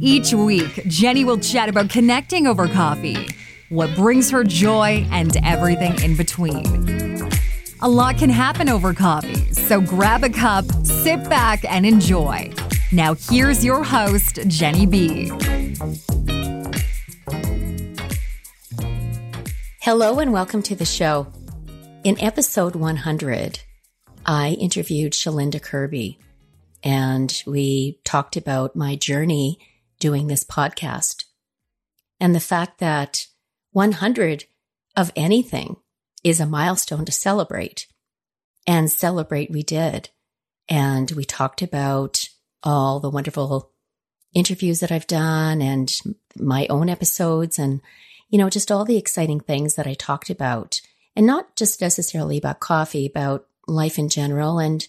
Each week, Genny will chat about connecting over coffee, what brings her joy, and everything in between. A lot can happen over coffee, so grab a cup, sit back, and enjoy. Now, here's your host, Genny B. Hello, and welcome to the show. In episode 100, I interviewed Shalinda Kirby, and we talked about my journey doing this podcast. And the fact that 100 of anything is a milestone to celebrate. And celebrate we did. And we talked about all the wonderful interviews that I've done and my own episodes and, you know, just all the exciting things that I talked about. And not just necessarily about coffee, about life in general and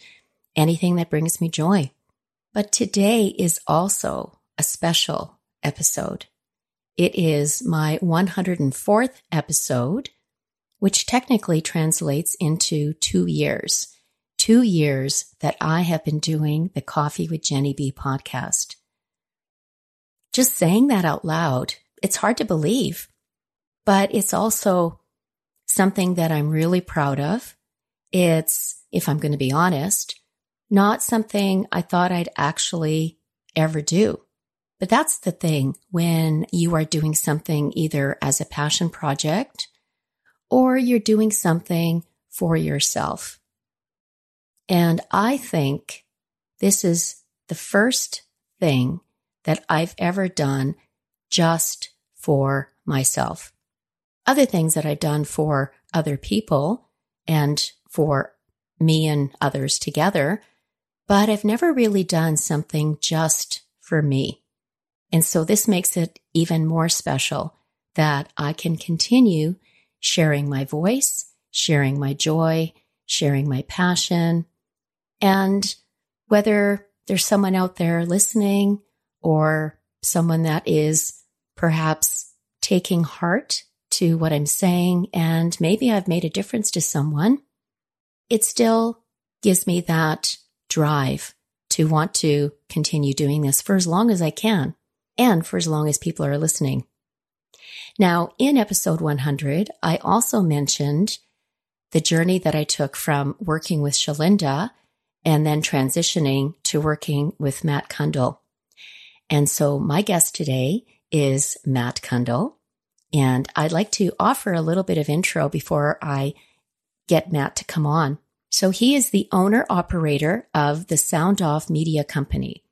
anything that brings me joy. But today is also a special episode. It is my 104th episode, which technically translates into two years. Two years that I have been doing the Coffee with Genny B podcast. Just saying that out loud, it's hard to believe, but it's also something that I'm really proud of. It's, if I'm going to be honest, not something I thought I'd actually ever do. But that's the thing when you are doing something either as a passion project or you're doing something for yourself. And I think this is the first thing that I've ever done just for myself. Other things that I've done for other people and for me and others together, but I've never really done something just for me. And so this makes it even more special that I can continue sharing my voice, sharing my joy, sharing my passion. And whether there's someone out there listening or someone that is perhaps taking heart to what I'm saying, and maybe I've made a difference to someone, it still gives me that drive to want to continue doing this for as long as I can and for as long as people are listening. Now, in episode 100, I also mentioned the journey that I took from working with Shalinda and then transitioning to working with Matt Cundill. And so my guest today is Matt Cundill. And I'd like to offer a little bit of intro before I get Matt to come on. So he is the owner operator of the Sound Off Media Company.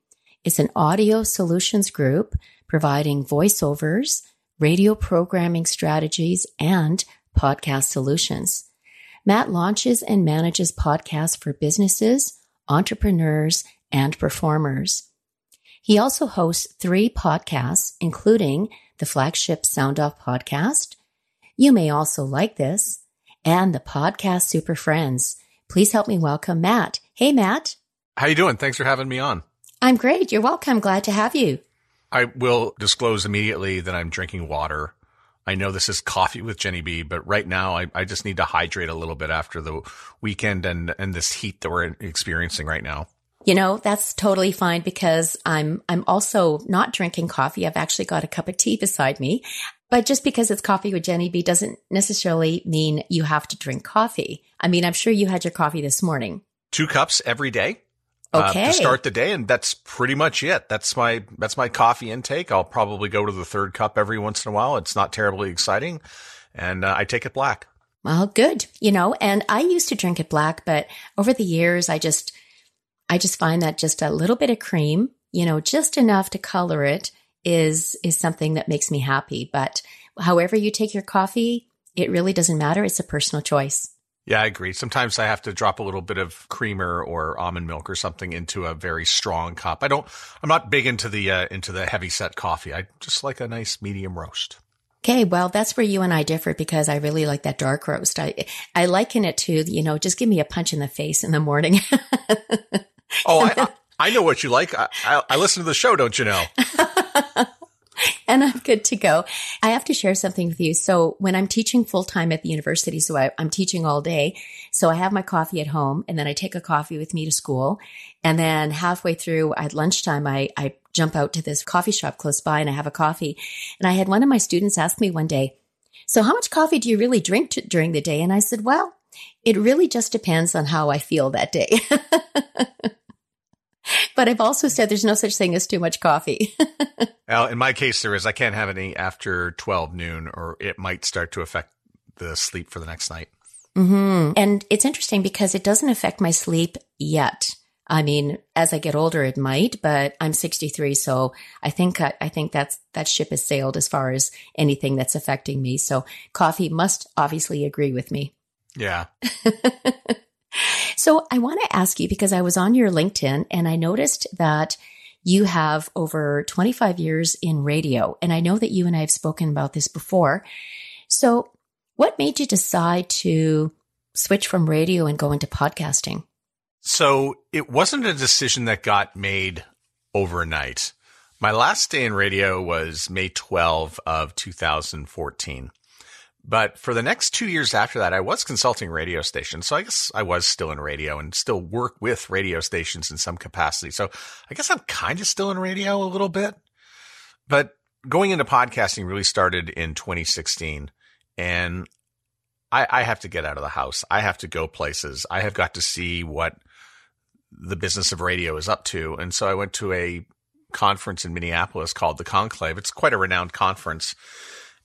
It's an audio solutions group providing voiceovers, radio programming strategies, and podcast solutions. Matt launches and manages podcasts for businesses, entrepreneurs, and performers. He also hosts three podcasts, including the flagship Sound Off podcast. You may also like this and the podcast Super Friends. Please help me welcome Matt. Hey, Matt. How you doing? Thanks for having me on. I'm great. You're welcome. Glad to have you. I will disclose immediately that I'm drinking water. I know this is coffee with Genny B, but right now I, I just need to hydrate a little bit after the weekend and, and this heat that we're experiencing right now. You know, that's totally fine because I'm, I'm also not drinking coffee. I've actually got a cup of tea beside me. But just because it's coffee with Genny B doesn't necessarily mean you have to drink coffee. I mean, I'm sure you had your coffee this morning. Two cups every day? Okay. uh, to start the day, and that's pretty much it. That's my that's my coffee intake. I'll probably go to the third cup every once in a while. It's not terribly exciting, and uh, I take it black. Well, good. You know, and I used to drink it black, but over the years, I just, I just find that just a little bit of cream, you know, just enough to color it is, is something that makes me happy. But however you take your coffee, it really doesn't matter. It's a personal choice. Yeah, I agree. Sometimes I have to drop a little bit of creamer or almond milk or something into a very strong cup. I don't. I'm not big into the uh, into the heavy set coffee. I just like a nice medium roast. Okay, well, that's where you and I differ because I really like that dark roast. I I liken it to you know just give me a punch in the face in the morning. oh, I, I know what you like. I, I, I listen to the show, don't you know? and I'm good to go. I have to share something with you. So when I'm teaching full time at the university, so I, am teaching all day. So I have my coffee at home and then I take a coffee with me to school. And then halfway through at lunchtime, I, I jump out to this coffee shop close by and I have a coffee. And I had one of my students ask me one day, so how much coffee do you really drink during the day? And I said, well, it really just depends on how I feel that day. but I've also said there's no such thing as too much coffee. well, in my case, there is. I can't have any after 12 noon, or it might start to affect the sleep for the next night. Mm-hmm. And it's interesting because it doesn't affect my sleep yet. I mean, as I get older, it might, but I'm 63, so I think I think that's that ship has sailed as far as anything that's affecting me. So coffee must obviously agree with me. Yeah. So I want to ask you because I was on your LinkedIn and I noticed that you have over 25 years in radio. And I know that you and I have spoken about this before. So what made you decide to switch from radio and go into podcasting? So it wasn't a decision that got made overnight. My last day in radio was May 12 of 2014. But for the next two years after that, I was consulting radio stations. So I guess I was still in radio and still work with radio stations in some capacity. So I guess I'm kind of still in radio a little bit. But going into podcasting really started in 2016. And I, I have to get out of the house. I have to go places. I have got to see what the business of radio is up to. And so I went to a conference in Minneapolis called the Conclave. It's quite a renowned conference.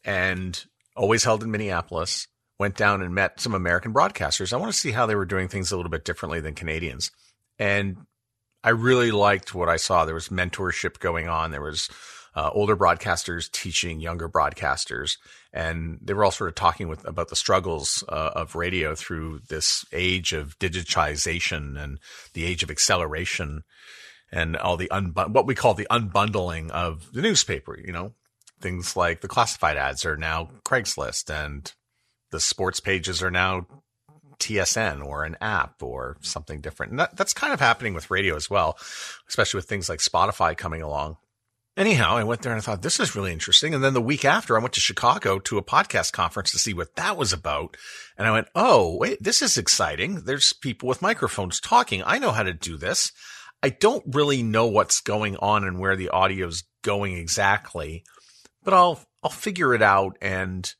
And always held in Minneapolis, went down and met some American broadcasters. I want to see how they were doing things a little bit differently than Canadians. And I really liked what I saw. There was mentorship going on. There was uh, older broadcasters teaching younger broadcasters, and they were all sort of talking with about the struggles uh, of radio through this age of digitization and the age of acceleration, and all the unbund- what we call the unbundling of the newspaper. You know, things like the classified ads are now Craigslist and the sports pages are now TSN or an app or something different. And that, that's kind of happening with radio as well, especially with things like Spotify coming along. Anyhow, I went there and I thought this is really interesting. And then the week after, I went to Chicago to a podcast conference to see what that was about. And I went, Oh, wait, this is exciting. There's people with microphones talking. I know how to do this. I don't really know what's going on and where the audio's going exactly but I'll I'll figure it out and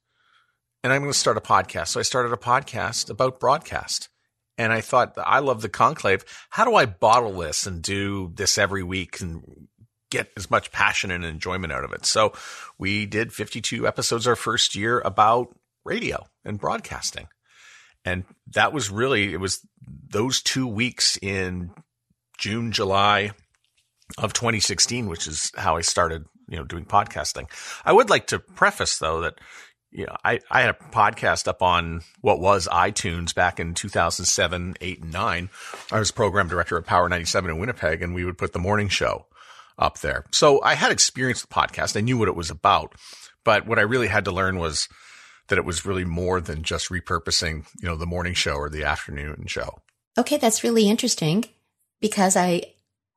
and I'm going to start a podcast. So I started a podcast about broadcast. And I thought, I love the conclave. How do I bottle this and do this every week and get as much passion and enjoyment out of it? So we did 52 episodes our first year about radio and broadcasting. And that was really, it was those two weeks in June, July of 2016, which is how I started you know, doing podcasting. I would like to preface though that, you know, I, I had a podcast up on what was iTunes back in 2007, eight and nine. I was program director at Power 97 in Winnipeg and we would put the morning show up there. So I had experience with podcast. I knew what it was about, but what I really had to learn was that it was really more than just repurposing, you know, the morning show or the afternoon show. Okay. That's really interesting because I,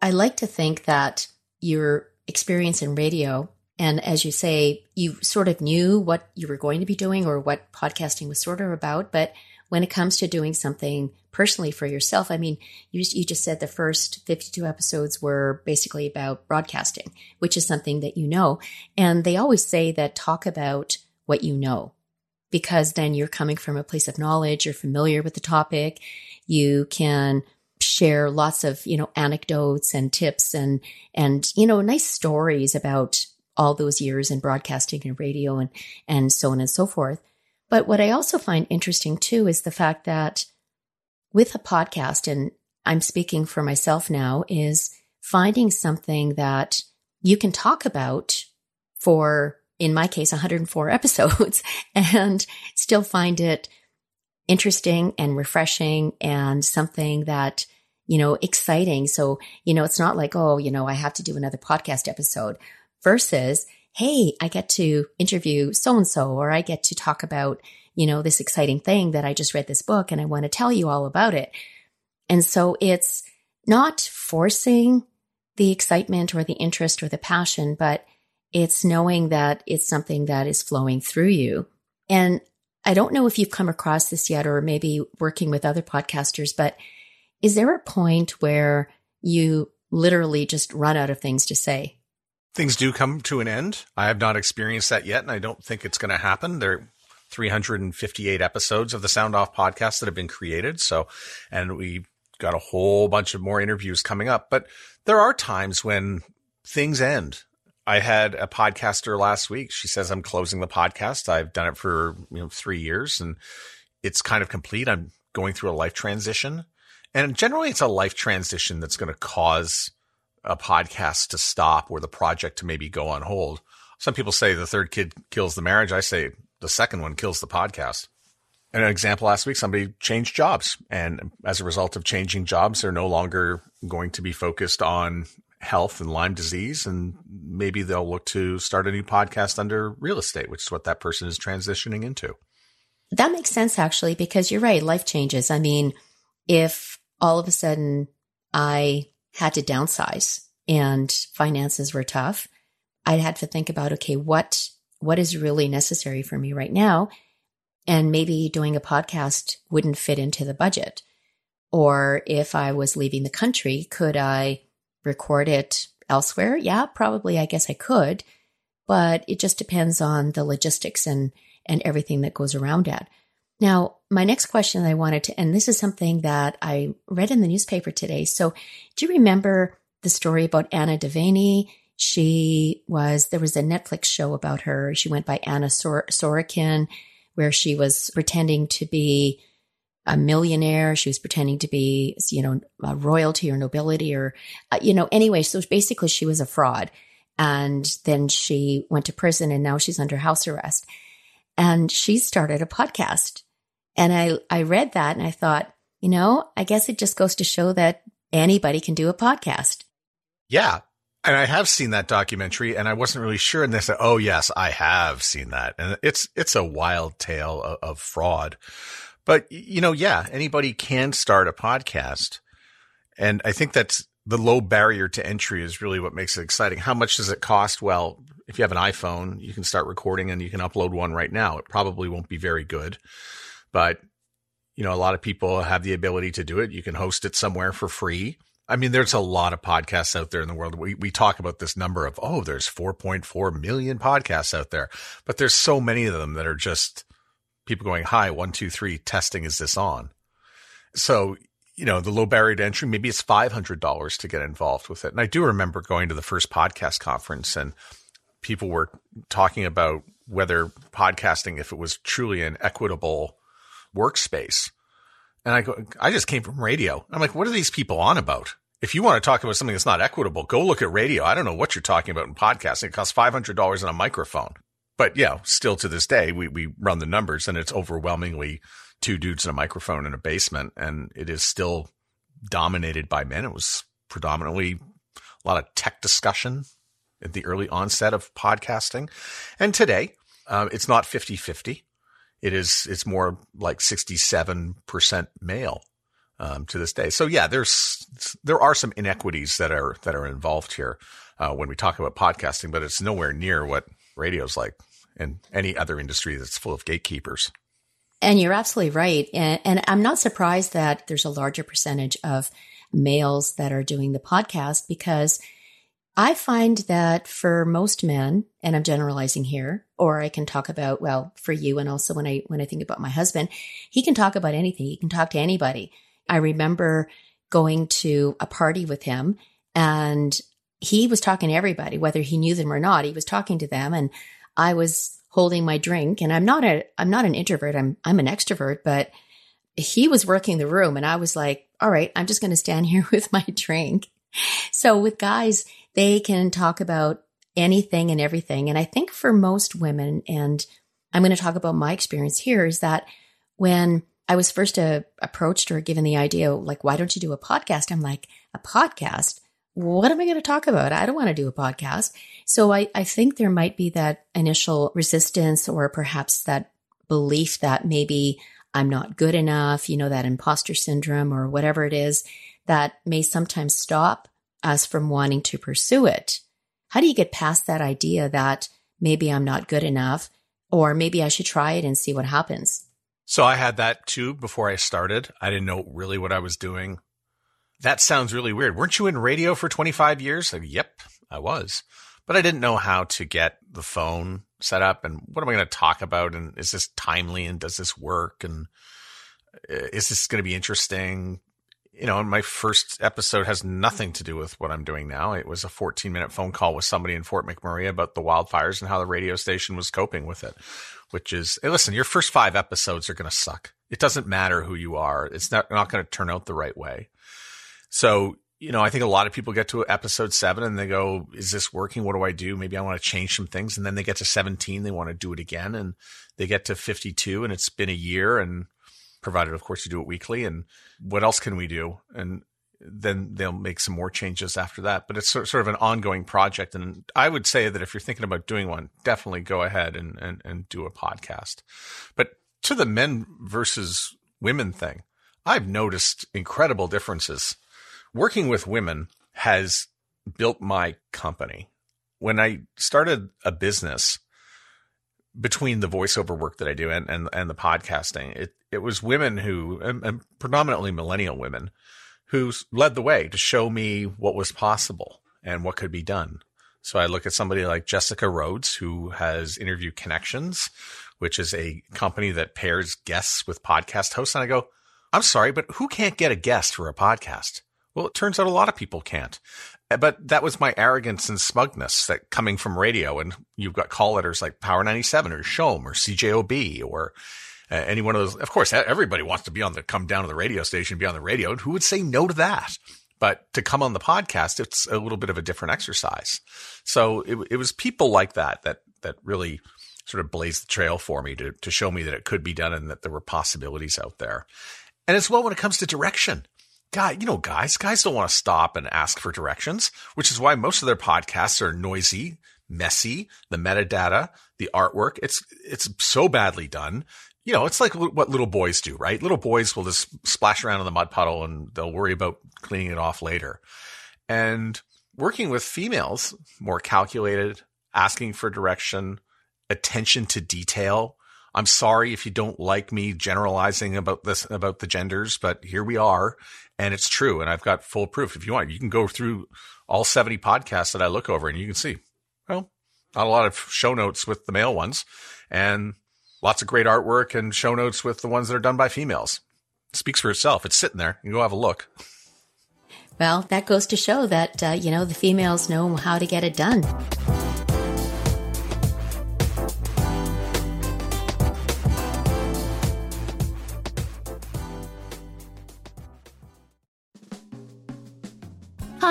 I like to think that you're experience in radio. And as you say, you sort of knew what you were going to be doing or what podcasting was sort of about. But when it comes to doing something personally for yourself, I mean, you, you just said the first 52 episodes were basically about broadcasting, which is something that you know. And they always say that talk about what you know, because then you're coming from a place of knowledge, you're familiar with the topic, you can share lots of, you know, anecdotes and tips and, and, you know, nice stories about all those years in broadcasting and radio and, and so on and so forth. But what I also find interesting too is the fact that with a podcast, and I'm speaking for myself now, is finding something that you can talk about for, in my case, 104 episodes and still find it interesting and refreshing and something that, you know, exciting. So, you know, it's not like, oh, you know, I have to do another podcast episode versus, Hey, I get to interview so and so, or I get to talk about, you know, this exciting thing that I just read this book and I want to tell you all about it. And so it's not forcing the excitement or the interest or the passion, but it's knowing that it's something that is flowing through you. And I don't know if you've come across this yet or maybe working with other podcasters, but is there a point where you literally just run out of things to say? Things do come to an end. I have not experienced that yet, and I don't think it's going to happen. There are 358 episodes of the Sound Off podcast that have been created. So, and we got a whole bunch of more interviews coming up, but there are times when things end. I had a podcaster last week. She says I'm closing the podcast. I've done it for you know three years, and it's kind of complete. I'm going through a life transition, and generally, it's a life transition that's going to cause a podcast to stop or the project to maybe go on hold. Some people say the third kid kills the marriage. I say the second one kills the podcast. And an example last week, somebody changed jobs. And as a result of changing jobs, they're no longer going to be focused on health and Lyme disease. And maybe they'll look to start a new podcast under real estate, which is what that person is transitioning into. That makes sense, actually, because you're right. Life changes. I mean, if all of a sudden I had to downsize and finances were tough, I'd had to think about, okay, what, what is really necessary for me right now? and maybe doing a podcast wouldn't fit into the budget. Or if I was leaving the country, could I record it elsewhere? Yeah, probably. I guess I could, but it just depends on the logistics and, and everything that goes around it. Now, my next question I wanted to, and this is something that I read in the newspaper today. So do you remember the story about Anna Delvey? She was, there was a Netflix show about her. She went by Anna Sor- Sorokin where she was pretending to be a millionaire. She was pretending to be, you know, royalty or nobility or, uh, you know, anyway. So basically she was a fraud. And then she went to prison and now she's under house arrest. And she started a podcast. And I, I read that and I thought, you know, I guess it just goes to show that anybody can do a podcast. Yeah. And I have seen that documentary and I wasn't really sure. And they said, Oh, yes, I have seen that. And it's, it's a wild tale of, of fraud. But, you know, yeah, anybody can start a podcast. And I think that's the low barrier to entry is really what makes it exciting. How much does it cost? Well, if you have an iPhone, you can start recording and you can upload one right now. It probably won't be very good, but you know, a lot of people have the ability to do it. You can host it somewhere for free I mean, there's a lot of podcasts out there in the world. We we talk about this number of oh, there's 4.4 million podcasts out there, but there's so many of them that are just people going, "Hi, one, two, three, testing. Is this on?" So you know, the low barrier to entry, maybe it's five hundred dollars to get involved with it. And I do remember going to the first podcast conference, and people were talking about whether podcasting, if it was truly an equitable workspace and I go, I just came from radio. I'm like, what are these people on about? If you want to talk about something that's not equitable, go look at radio. I don't know what you're talking about in podcasting. It costs $500 on a microphone. But yeah, still to this day, we, we run the numbers and it's overwhelmingly two dudes and a microphone in a basement. And it is still dominated by men. It was predominantly a lot of tech discussion at the early onset of podcasting. And today, uh, it's not 50 50 it is it's more like 67% male um, to this day. So yeah, there's there are some inequities that are that are involved here uh, when we talk about podcasting, but it's nowhere near what radio's like and any other industry that's full of gatekeepers. And you're absolutely right. And, and I'm not surprised that there's a larger percentage of males that are doing the podcast because I find that for most men, and I'm generalizing here, or I can talk about, well, for you and also when I, when I think about my husband, he can talk about anything. He can talk to anybody. I remember going to a party with him and he was talking to everybody, whether he knew them or not. He was talking to them and I was holding my drink and I'm not a, I'm not an introvert. I'm, I'm an extrovert, but he was working the room and I was like, all right, I'm just going to stand here with my drink. So with guys, they can talk about anything and everything. And I think for most women, and I'm going to talk about my experience here, is that when I was first uh, approached or given the idea, like, why don't you do a podcast? I'm like, a podcast? What am I going to talk about? I don't want to do a podcast. So I, I think there might be that initial resistance or perhaps that belief that maybe I'm not good enough, you know, that imposter syndrome or whatever it is that may sometimes stop us from wanting to pursue it. How do you get past that idea that maybe I'm not good enough or maybe I should try it and see what happens? So I had that too before I started. I didn't know really what I was doing. That sounds really weird. Weren't you in radio for 25 years? Like, yep, I was. But I didn't know how to get the phone set up and what am I going to talk about? And is this timely and does this work? And uh, is this going to be interesting? You know, my first episode has nothing to do with what I'm doing now. It was a 14 minute phone call with somebody in Fort McMurray about the wildfires and how the radio station was coping with it, which is, hey, listen, your first five episodes are going to suck. It doesn't matter who you are. It's not, not going to turn out the right way. So you know, I think a lot of people get to episode seven and they go, is this working? What do I do? Maybe I want to change some things. And then they get to 17, they want to do it again. And they get to 52 and it's been a year and provided, of course, you do it weekly. And what else can we do? And then they'll make some more changes after that. But it's sort of an ongoing project. And I would say that if you're thinking about doing one, definitely go ahead and, and, and do a podcast. But to the men versus women thing, I've noticed incredible differences working with women has built my company. When I started a business between the voiceover work that I do and, and, and the podcasting, it, it was women who, and, and predominantly millennial women, who led the way to show me what was possible and what could be done. So I look at somebody like Jessica Rhodes, who has Interview Connections, which is a company that pairs guests with podcast hosts. And I go, I'm sorry, but who can't get a guest for a podcast? Well, it turns out a lot of people can't. But that was my arrogance and smugness that coming from radio and you've got call letters like Power 97 or CHOM or CJOB or uh, any one of those. Of course, everybody wants to be on the, come down to the radio station, be on the radio. Who would say no to that? But to come on the podcast, it's a little bit of a different exercise. So it, it was people like that, that, that really sort of blazed the trail for me to, to show me that it could be done and that there were possibilities out there. And as well, when it comes to direction, guy, you know, guys, guys don't want to stop and ask for directions, which is why most of their podcasts are noisy, messy, the metadata, the artwork. It's, it's so badly done. You know, it's like what little boys do, right? Little boys will just splash around in the mud puddle and they'll worry about cleaning it off later. And working with females, more calculated, asking for direction, attention to detail. I'm sorry if you don't like me generalizing about this, about the genders, but here we are and it's true. And I've got full proof. If you want, you can go through all 70 podcasts that I look over and you can see, well, not a lot of show notes with the male ones and lots of great artwork and show notes with the ones that are done by females. It speaks for itself. It's sitting there. You go have a look. Well, that goes to show that, uh, you know, the females know how to get it done.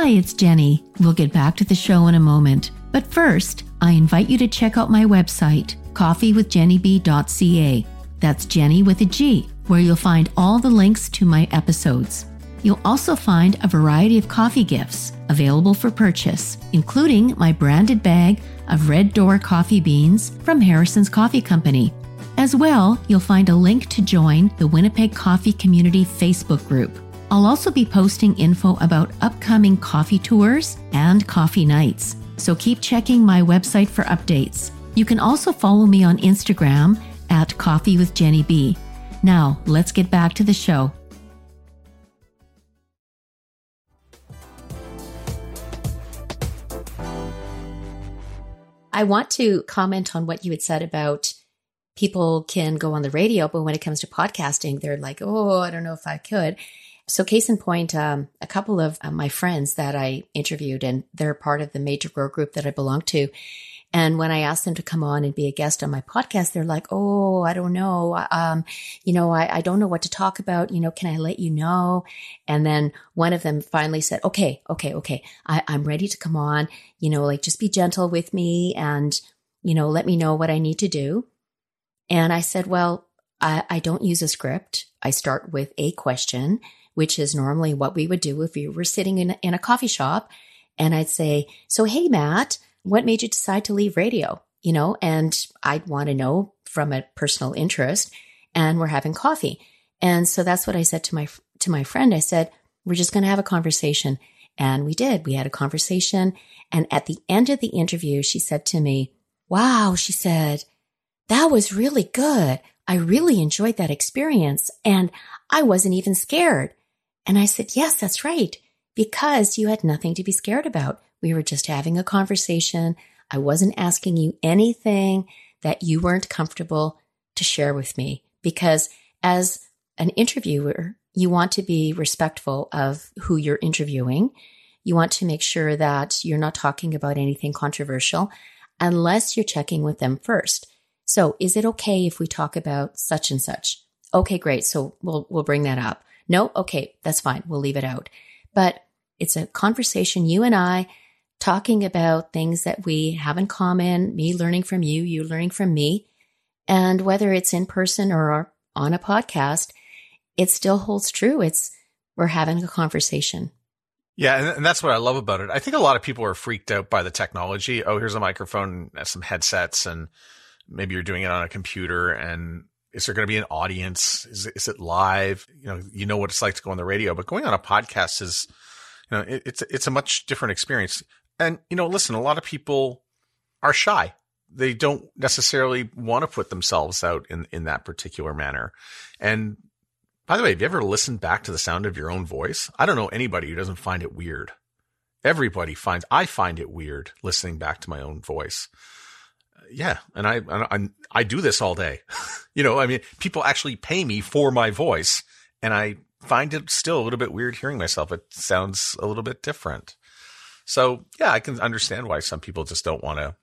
Hi, it's Genny. We'll get back to the show in a moment. But first, I invite you to check out my website, coffeewithgennyb.ca. That's Genny with a G, where you'll find all the links to my episodes. You'll also find a variety of coffee gifts available for purchase, including my branded bag of Red Door coffee beans from Harrison's Coffee Company. As well, you'll find a link to join the Winnipeg Coffee Community Facebook group. I'll also be posting info about upcoming coffee tours and coffee nights, so keep checking my website for updates. You can also follow me on Instagram at Coffee with Genny B. Now, let's get back to the show. I want to comment on what you had said about people can go on the radio, but when it comes to podcasting, they're like, oh, I don't know if I could. So, case in point, um, a couple of uh, my friends that I interviewed, and they're part of the major grow group that I belong to. And when I asked them to come on and be a guest on my podcast, they're like, Oh, I don't know. Um, you know, I, I don't know what to talk about. You know, can I let you know? And then one of them finally said, okay, okay, okay. I, I'm ready to come on. You know, like just be gentle with me and, you know, let me know what I need to do. And I said, well, I, I don't use a script. I start with a question, which is normally what we would do if we were sitting in, in a coffee shop. And I'd say, so, hey, Matt, what made you decide to leave radio? You know, and I'd want to know from a personal interest and we're having coffee. And so that's what I said to my, to my friend. I said, we're just going to have a conversation. And we did. We had a conversation. And at the end of the interview, she said to me, wow, she said, that was really good. I really enjoyed that experience and I wasn't even scared. And I said, yes, that's right. Because you had nothing to be scared about. We were just having a conversation. I wasn't asking you anything that you weren't comfortable to share with me. Because as an interviewer, you want to be respectful of who you're interviewing. You want to make sure that you're not talking about anything controversial unless you're checking with them first. So is it okay if we talk about such and such? Okay, great. So we'll, we'll bring that up. No, okay, that's fine. We'll leave it out. But it's a conversation, you and I talking about things that we have in common, me learning from you, you learning from me. And whether it's in person or on a podcast, it still holds true. It's we're having a conversation. Yeah, and that's what I love about it. I think a lot of people are freaked out by the technology. Oh, here's a microphone, some headsets, and maybe you're doing it on a computer. And is there going to be an audience? Is is it live? You know, you know what it's like to go on the radio, but going on a podcast is, you know, it, it's it's a much different experience. And you know, listen, a lot of people are shy. They don't necessarily want to put themselves out in in that particular manner, and by the way, have you ever listened back to the sound of your own voice? I don't know anybody who doesn't find it weird. Everybody finds, I find it weird listening back to my own voice. Yeah. And I, I, I do this all day. you know, I mean, people actually pay me for my voice and I find it still a little bit weird hearing myself. It sounds a little bit different. So yeah, I can understand why some people just don't want to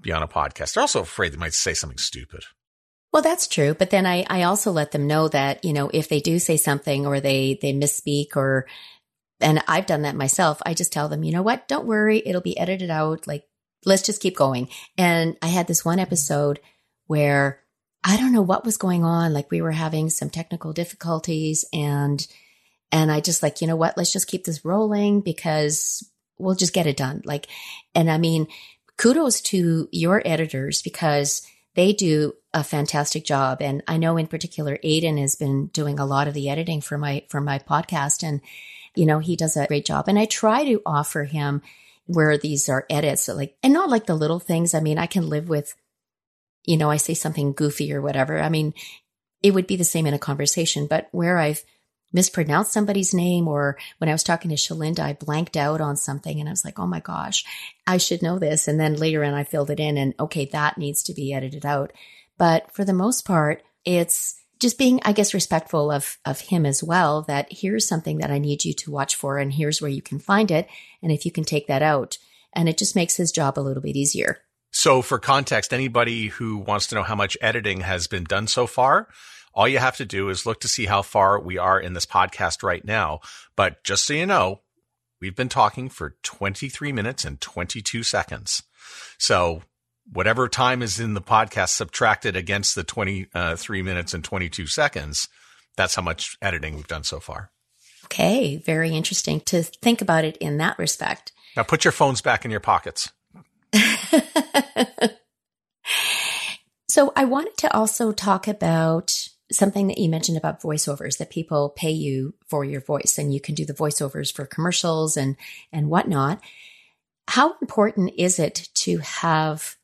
be on a podcast. They're also afraid they might say something stupid. Well, that's true. But then I, I also let them know that, you know, if they do say something or they, they misspeak or, and I've done that myself, I just tell them, you know what? Don't worry. It'll be edited out. Like, let's just keep going. And I had this one episode where I don't know what was going on. Like we were having some technical difficulties and, and I just like, you know what? Let's just keep this rolling because we'll just get it done. Like, and I mean, kudos to your editors because they do a fantastic job. And I know in particular, Aiden has been doing a lot of the editing for my, for my podcast. And, you know, he does a great job. And I try to offer him where these are edits, like, and not like the little things. I mean, I can live with, you know, I say something goofy or whatever. I mean, it would be the same in a conversation, but where I've mispronounced somebody's name or when I was talking to Shalinda, I blanked out on something and I was like, oh my gosh, I should know this. And then later on, I filled it in and okay, that needs to be edited out. But for the most part, it's just being, I guess, respectful of, of him as well, that here's something that I need you to watch for and here's where you can find it. And if you can take that out and it just makes his job a little bit easier. So for context, anybody who wants to know how much editing has been done so far, all you have to do is look to see how far we are in this podcast right now. But just so you know, we've been talking for 23 minutes and 22 seconds. So whatever time is in the podcast subtracted against the 23 uh, minutes and 22 seconds, that's how much editing we've done so far. Okay. Very interesting to think about it in that respect. Now put your phones back in your pockets. so I wanted to also talk about something that you mentioned about voiceovers that people pay you for your voice and you can do the voiceovers for commercials and and whatnot how important is it to have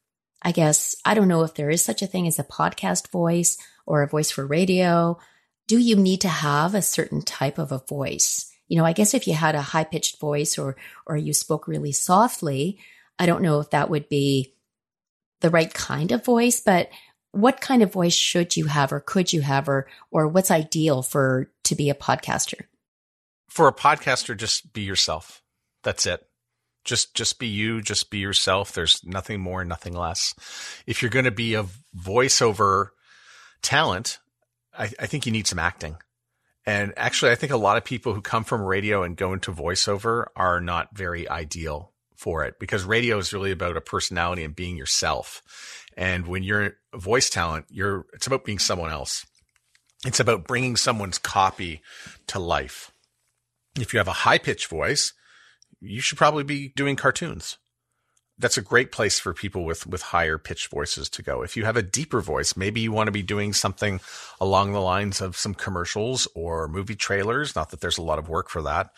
i guess i don't know if there is such a thing as a podcast voice or a voice for radio do you need to have a certain type of a voice you know i guess if you had a high pitched voice or or you spoke really softly i don't know if that would be the right kind of voice but what kind of voice should you have or could you have or or what's ideal for to be a podcaster? for a podcaster, just be yourself. That's it. Just, just be you. Just be yourself. There's nothing more, nothing less. If you're going to be a voiceover talent, I, I think you need some acting. And actually, I think a lot of people who come from radio and go into voiceover are not very ideal for it because radio is really about a personality and being yourself. And when you're a voice talent, you're, it's about being someone else. It's about bringing someone's copy to life. If you have a high pitched voice, you should probably be doing cartoons. That's a great place for people with, with higher pitched voices to go. If you have a deeper voice, maybe you want to be doing something along the lines of some commercials or movie trailers. Not that there's a lot of work for that.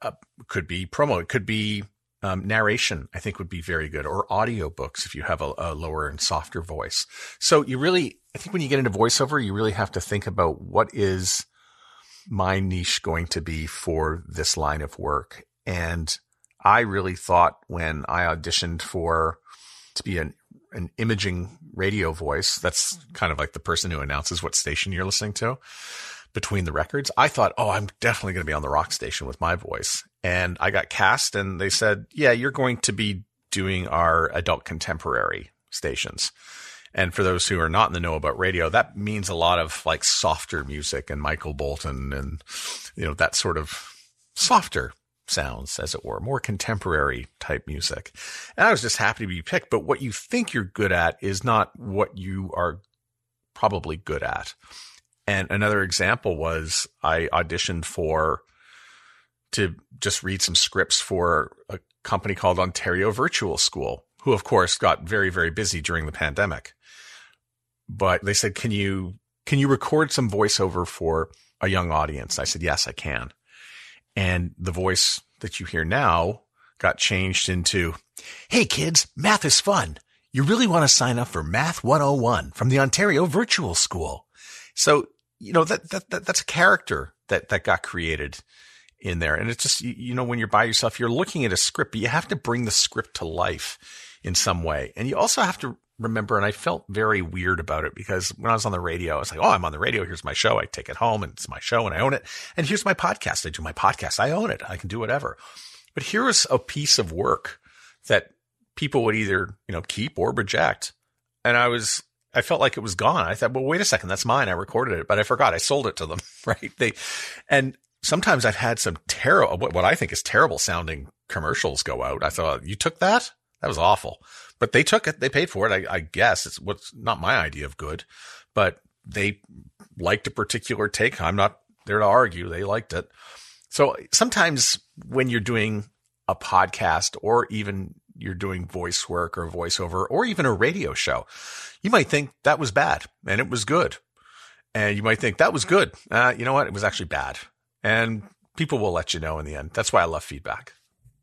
Uh, could be promo. It could be um, narration, I think would be very good, or audiobooks if you have a, a, lower and softer voice. So you really, I think when you get into voiceover, you really have to think about what is my niche going to be for this line of work. And I really thought when I auditioned for to be an an imaging radio voice, that's kind of like the person who announces what station you're listening to between the records. I thought, oh, I'm definitely going to be on the rock station with my voice. And I got cast and they said, yeah, you're going to be doing our adult contemporary stations. And for those who are not in the know about radio, that means a lot of like softer music and Michael Bolton and, you know, that sort of softer sounds, as it were, more contemporary type music. And I was just happy to be picked. But what you think you're good at is not what you are probably good at. And another example was I auditioned for to just read some scripts for a company called Ontario Virtual School, who of course got very, very busy during the pandemic. But they said, can you, can you record some voiceover for a young audience? I said, yes, I can. And the voice that you hear now got changed into, Hey kids, math is fun. You really want to sign up for Math 101 from the Ontario Virtual School. So you know, that, that, that, that's a character that, that got created in there. And it's just, you know, when you're by yourself, you're looking at a script, but you have to bring the script to life in some way. And you also have to remember, and I felt very weird about it because when I was on the radio, I was like, Oh, I'm on the radio. Here's my show. I take it home and it's my show and I own it. And here's my podcast. I do my podcast. I own it. I can do whatever. But here is a piece of work that people would either, you know, keep or reject. And I was I felt like it was gone. I thought, well, wait a second, that's mine. I recorded it, but I forgot. I sold it to them, right? They, and sometimes I've had some terrible, what I think is terrible sounding commercials go out. I thought, you took that? That was awful. But they took it. They paid for it. I, I guess it's what's not my idea of good, but they liked a particular take. I'm not there to argue. They liked it. So sometimes when you're doing a podcast or even you're doing voice work or voiceover or even a radio show, you might think that was bad and it was good. And you might think that was good. Uh, you know what? It was actually bad. And people will let you know in the end. That's why I love feedback.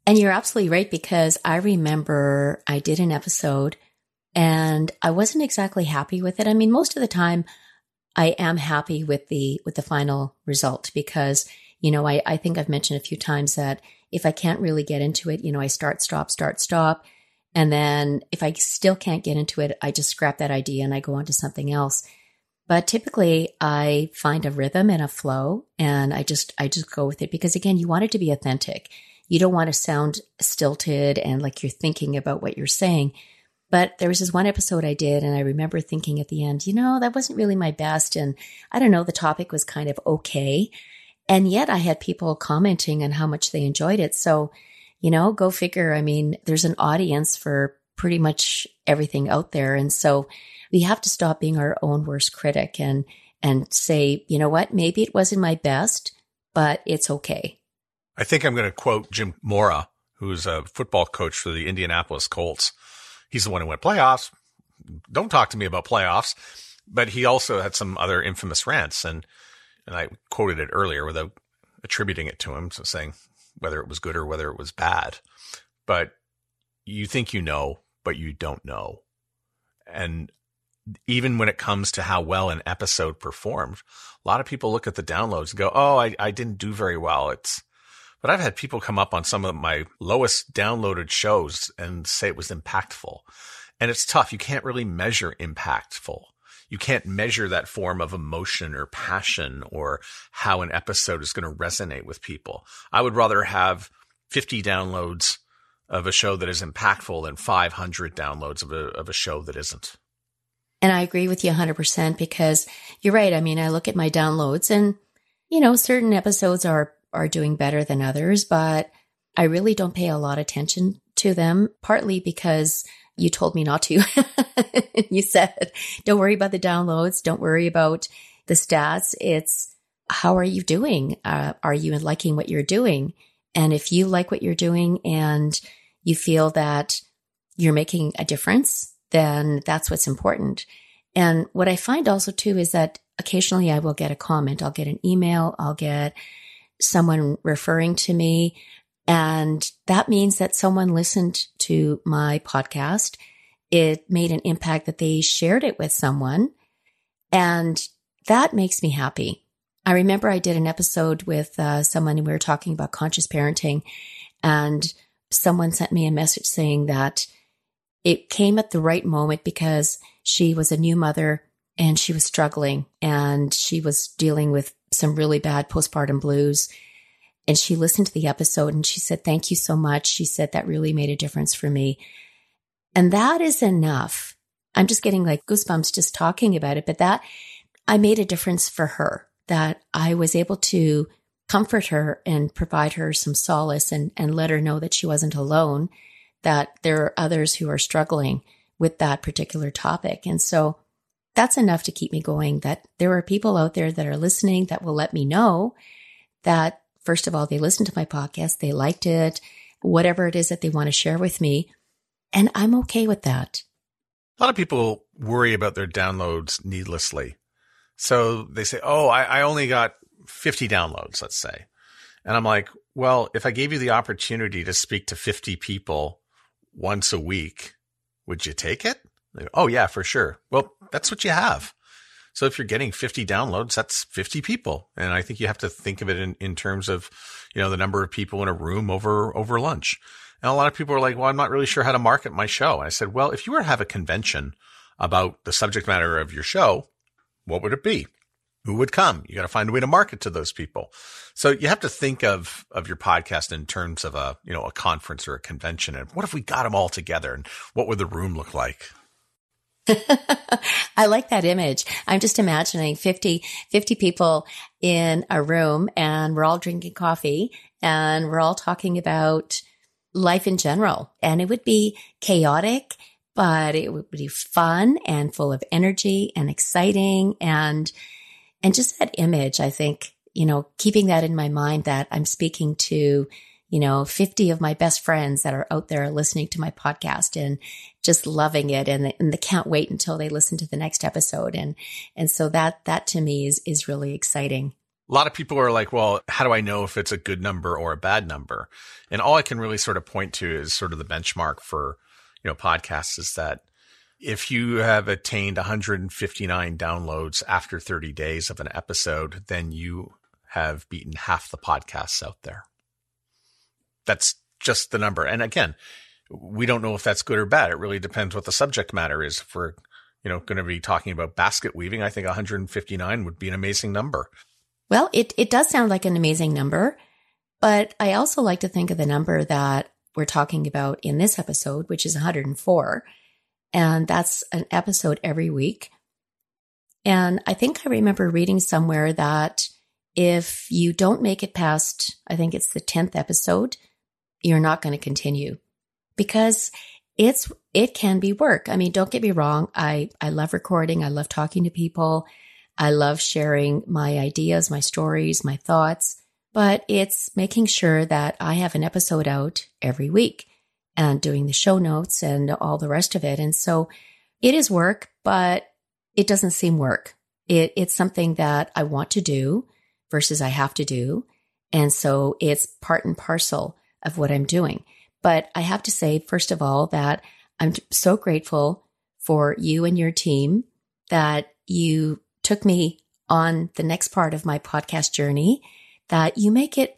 And you're absolutely right because I remember I did an episode and I wasn't exactly happy with it. I mean, most of the time I am happy with the with the final result because, you know, I, I think I've mentioned a few times that if I can't really get into it, you know, I start, stop, start, stop. And then if I still can't get into it, I just scrap that idea and I go on to something else. But typically I find a rhythm and a flow and I just, I just go with it because again, you want it to be authentic. You don't want to sound stilted and like you're thinking about what you're saying. But there was this one episode I did, and I remember thinking at the end, you know, that wasn't really my best. And I don't know, the topic was kind of okay. And yet I had people commenting on how much they enjoyed it. So, you know, go figure. I mean, there's an audience for pretty much everything out there. And so we have to stop being our own worst critic and, and say, you know what? Maybe it wasn't my best, but it's okay. I think I'm going to quote Jim Mora, who's a football coach for the Indianapolis Colts. He's the one who went playoffs. Don't talk to me about playoffs. But he also had some other infamous rants. And and I quoted it earlier without attributing it to him, so saying whether it was good or whether it was bad. But you think you know, but you don't know. And even when it comes to how well an episode performed, a lot of people look at the downloads and go, Oh, I, I didn't do very well. It's, but I've had people come up on some of my lowest downloaded shows and say it was impactful. And it's tough. You can't really measure impactful you can't measure that form of emotion or passion or how an episode is going to resonate with people. I would rather have 50 downloads of a show that is impactful than 500 downloads of a, of a show that isn't. And I agree with you 100% because you're right. I mean, I look at my downloads and, you know, certain episodes are, are doing better than others, but I really don't pay a lot of attention to them, partly because you told me not to. you said, don't worry about the downloads. Don't worry about the stats. It's how are you doing? Uh, are you liking what you're doing? And if you like what you're doing and you feel that you're making a difference, then that's what's important. And what I find also too is that occasionally I will get a comment. I'll get an email. I'll get someone referring to me. And that means that someone listened to my podcast. It made an impact that they shared it with someone. And that makes me happy. I remember I did an episode with uh, someone and we were talking about conscious parenting and someone sent me a message saying that it came at the right moment because she was a new mother and she was struggling and she was dealing with some really bad postpartum blues. And she listened to the episode and she said, Thank you so much. She said, That really made a difference for me. And that is enough. I'm just getting like goosebumps just talking about it, but that I made a difference for her that I was able to comfort her and provide her some solace and, and let her know that she wasn't alone, that there are others who are struggling with that particular topic. And so that's enough to keep me going that there are people out there that are listening that will let me know that, first of all, they listened to my podcast, they liked it, whatever it is that they want to share with me. And I'm okay with that. A lot of people worry about their downloads needlessly. So they say, Oh, I, I only got 50 downloads, let's say. And I'm like, well, if I gave you the opportunity to speak to 50 people once a week, would you take it? Oh, yeah, for sure. Well, that's what you have. So if you're getting 50 downloads, that's 50 people. And I think you have to think of it in, in terms of, you know, the number of people in a room over, over lunch. And a lot of people are like, well, I'm not really sure how to market my show. And I said, well, if you were to have a convention about the subject matter of your show, what would it be? Who would come? You got to find a way to market to those people. So you have to think of, of your podcast in terms of a, you know, a conference or a convention. And what if we got them all together and what would the room look like? I like that image. I'm just imagining 50, 50 people in a room and we're all drinking coffee and we're all talking about life in general. And it would be chaotic but it would be fun and full of energy and exciting and, and just that image. I think, you know, keeping that in my mind that I'm speaking to, you know, 50 of my best friends that are out there listening to my podcast and just loving it. And, and they can't wait until they listen to the next episode. And, and so that, that to me is, is really exciting. A lot of people are like, well, how do I know if it's a good number or a bad number? And all I can really sort of point to is sort of the benchmark for you know, podcasts is that if you have attained 159 downloads after 30 days of an episode, then you have beaten half the podcasts out there. That's just the number. And again, we don't know if that's good or bad. It really depends what the subject matter is. If we're, you know, going to be talking about basket weaving, I think 159 would be an amazing number. Well, it, it does sound like an amazing number, but I also like to think of the number that we're talking about in this episode, which is 104. And that's an episode every week. And I think I remember reading somewhere that if you don't make it past, I think it's the 10th episode, you're not going to continue because it's, it can be work. I mean, don't get me wrong. I, I love recording. I love talking to people. I love sharing my ideas, my stories, my thoughts but it's making sure that I have an episode out every week and doing the show notes and all the rest of it. And so it is work, but it doesn't seem work. It, it's something that I want to do versus I have to do. And so it's part and parcel of what I'm doing. But I have to say, first of all, that I'm so grateful for you and your team that you took me on the next part of my podcast journey that you make it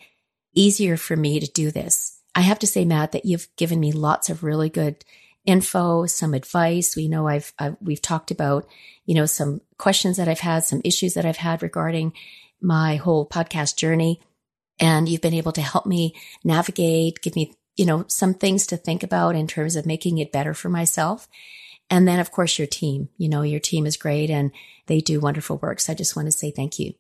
easier for me to do this. I have to say, Matt, that you've given me lots of really good info, some advice. We know I've, I've, we've talked about, you know, some questions that I've had, some issues that I've had regarding my whole podcast journey. And you've been able to help me navigate, give me, you know, some things to think about in terms of making it better for myself. And then, of course, your team, you know, your team is great and they do wonderful work. So I just want to say thank you.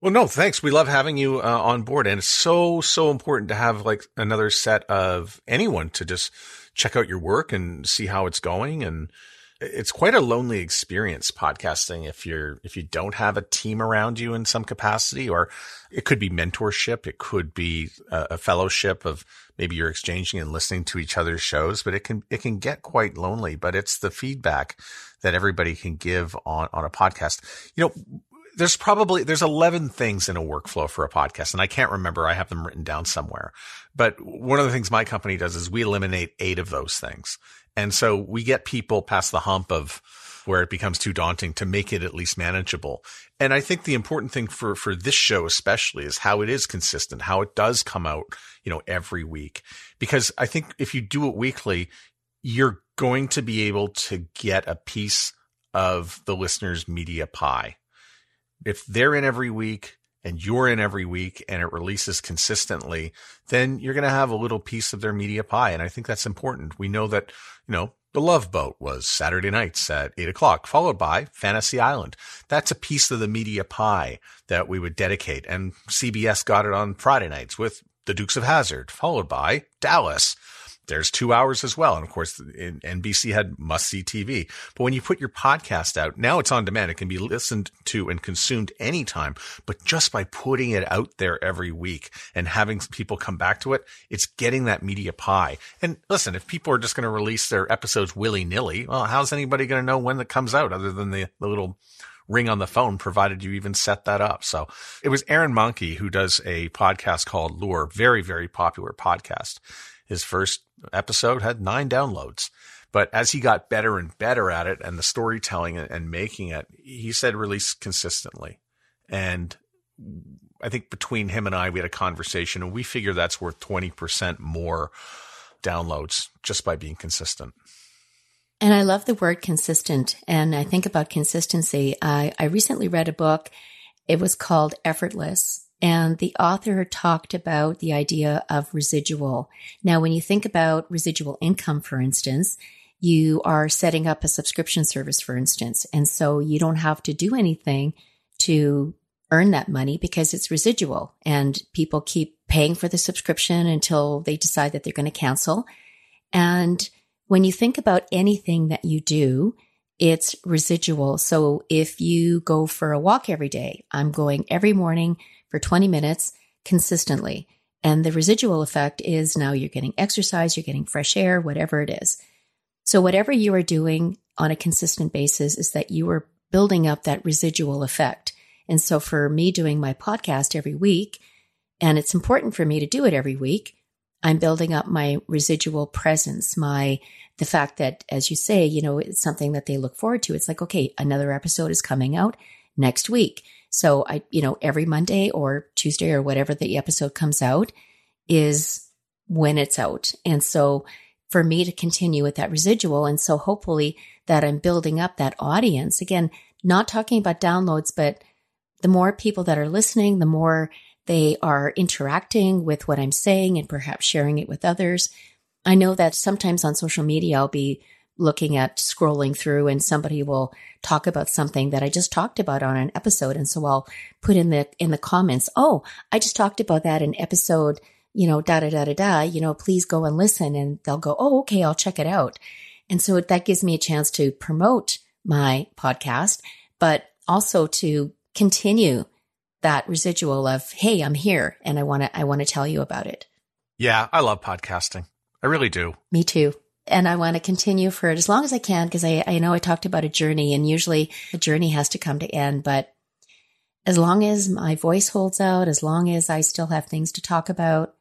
Well, no, thanks. We love having you uh, on board. And it's so, so important to have like another set of anyone to just check out your work and see how it's going. And it's quite a lonely experience podcasting if you're, if you don't have a team around you in some capacity, or it could be mentorship. It could be a, a fellowship of maybe you're exchanging and listening to each other's shows, but it can, it can get quite lonely, but it's the feedback that everybody can give on, on a podcast. You know, there's probably there's 11 things in a workflow for a podcast and I can't remember I have them written down somewhere. But one of the things my company does is we eliminate 8 of those things. And so we get people past the hump of where it becomes too daunting to make it at least manageable. And I think the important thing for for this show especially is how it is consistent, how it does come out, you know, every week. Because I think if you do it weekly, you're going to be able to get a piece of the listener's media pie if they're in every week and you're in every week and it releases consistently, then you're going to have a little piece of their media pie. And I think that's important. We know that, you know, the Love Boat was Saturday nights at eight o'clock, followed by Fantasy Island. That's a piece of the media pie that we would dedicate. And CBS got it on Friday nights with the Dukes of Hazzard, followed by Dallas there's two hours as well. And of course, NBC had must see TV. But when you put your podcast out, now it's on demand. It can be listened to and consumed anytime. But just by putting it out there every week and having people come back to it, it's getting that media pie. And listen, if people are just going to release their episodes willy nilly, well, how's anybody going to know when it comes out other than the, the little ring on the phone, provided you even set that up. So it was Aaron Mahnke who does a podcast called Lore, very, very popular podcast. His first episode had nine downloads. But as he got better and better at it and the storytelling and making it, he said release consistently. And I think between him and I, we had a conversation and we figure that's worth 20% more downloads just by being consistent. And I love the word consistent. And I think about consistency. I, I recently read a book. It was called Effortless. And the author talked about the idea of residual. Now, when you think about residual income, for instance, you are setting up a subscription service, for instance. And so you don't have to do anything to earn that money because it's residual and people keep paying for the subscription until they decide that they're going to cancel. And when you think about anything that you do, it's residual. So if you go for a walk every day, I'm going every morning for 20 minutes consistently. And the residual effect is now you're getting exercise, you're getting fresh air, whatever it is. So whatever you are doing on a consistent basis is that you are building up that residual effect. And so for me doing my podcast every week, and it's important for me to do it every week, I'm building up my residual presence, my the fact that as you say, you know, it's something that they look forward to. It's like, okay, another episode is coming out next week. So I, you know, every Monday or Tuesday or whatever the episode comes out is when it's out. And so for me to continue with that residual. And so hopefully that I'm building up that audience again, not talking about downloads, but the more people that are listening, the more they are interacting with what I'm saying and perhaps sharing it with others. I know that sometimes on social media, I'll be looking at scrolling through and somebody will talk about something that I just talked about on an episode. And so I'll put in the, in the comments, Oh, I just talked about that in episode, you know, da da da da da, you know, please go and listen. And they'll go, Oh, okay, I'll check it out. And so that gives me a chance to promote my podcast, but also to continue that residual of, Hey, I'm here and I want to, I want to tell you about it. Yeah. I love podcasting. I really do. Me too and I want to continue for as long as I can because I, I know I talked about a journey and usually a journey has to come to end. But as long as my voice holds out, as long as I still have things to talk about,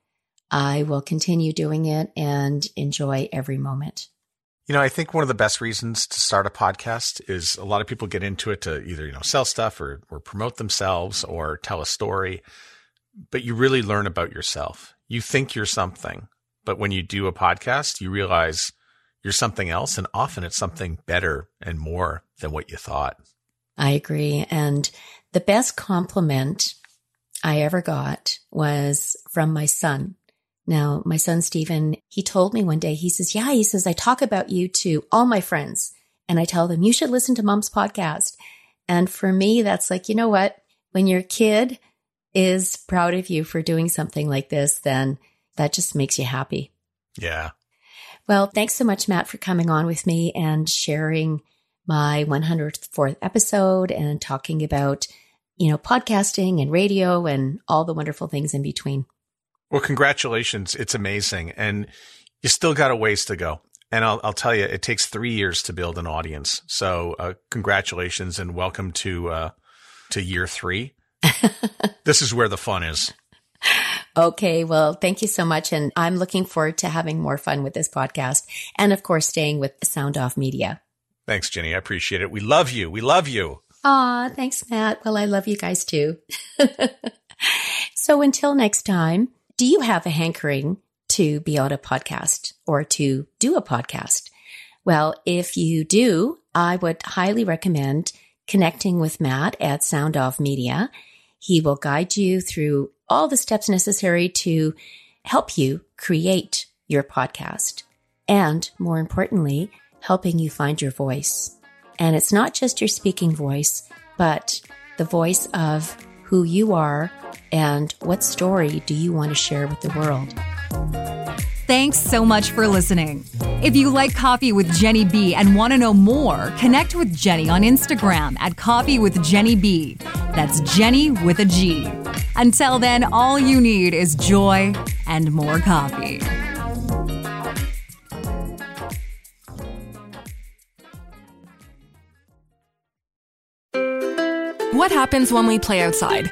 I will continue doing it and enjoy every moment. You know, I think one of the best reasons to start a podcast is a lot of people get into it to either, you know, sell stuff or, or promote themselves or tell a story, but you really learn about yourself. You think you're something, but when you do a podcast, you realize you're something else. And often it's something better and more than what you thought. I agree. And the best compliment I ever got was from my son. Now, my son Stephen, he told me one day, he says, Yeah, he says, I talk about you to all my friends and I tell them, you should listen to mom's podcast. And for me, that's like, you know what? When your kid is proud of you for doing something like this, then that just makes you happy. Yeah. Well, thanks so much, Matt, for coming on with me and sharing my 104th episode and talking about, you know, podcasting and radio and all the wonderful things in between. Well, congratulations. It's amazing. And you still got a ways to go. And I'll, I'll tell you, it takes three years to build an audience. So, uh, congratulations and welcome to, uh, to year three. this is where the fun is. Okay. Well, thank you so much. And I'm looking forward to having more fun with this podcast and of course, staying with Sound Off Media. Thanks, Genny. I appreciate it. We love you. We love you. Aw, thanks, Matt. Well, I love you guys too. so until next time, do you have a hankering to be on a podcast or to do a podcast? Well, if you do, I would highly recommend connecting with Matt at Sound Off Media. He will guide you through all the steps necessary to help you create your podcast. And more importantly, helping you find your voice. And it's not just your speaking voice, but the voice of who you are and what story do you want to share with the world. Thanks so much for listening. If you like Coffee with Genny B and want to know more, connect with Genny on Instagram at Coffee with Genny B. That's Genny with a G. Until then, all you need is joy and more coffee. What happens when we play outside?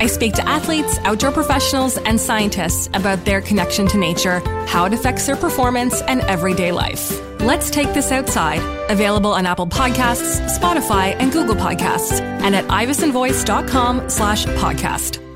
I speak to athletes, outdoor professionals, and scientists about their connection to nature, how it affects their performance, and everyday life. Let's Take This Outside, available on Apple Podcasts, Spotify, and Google Podcasts, and at ivesonvoice.com slash podcast.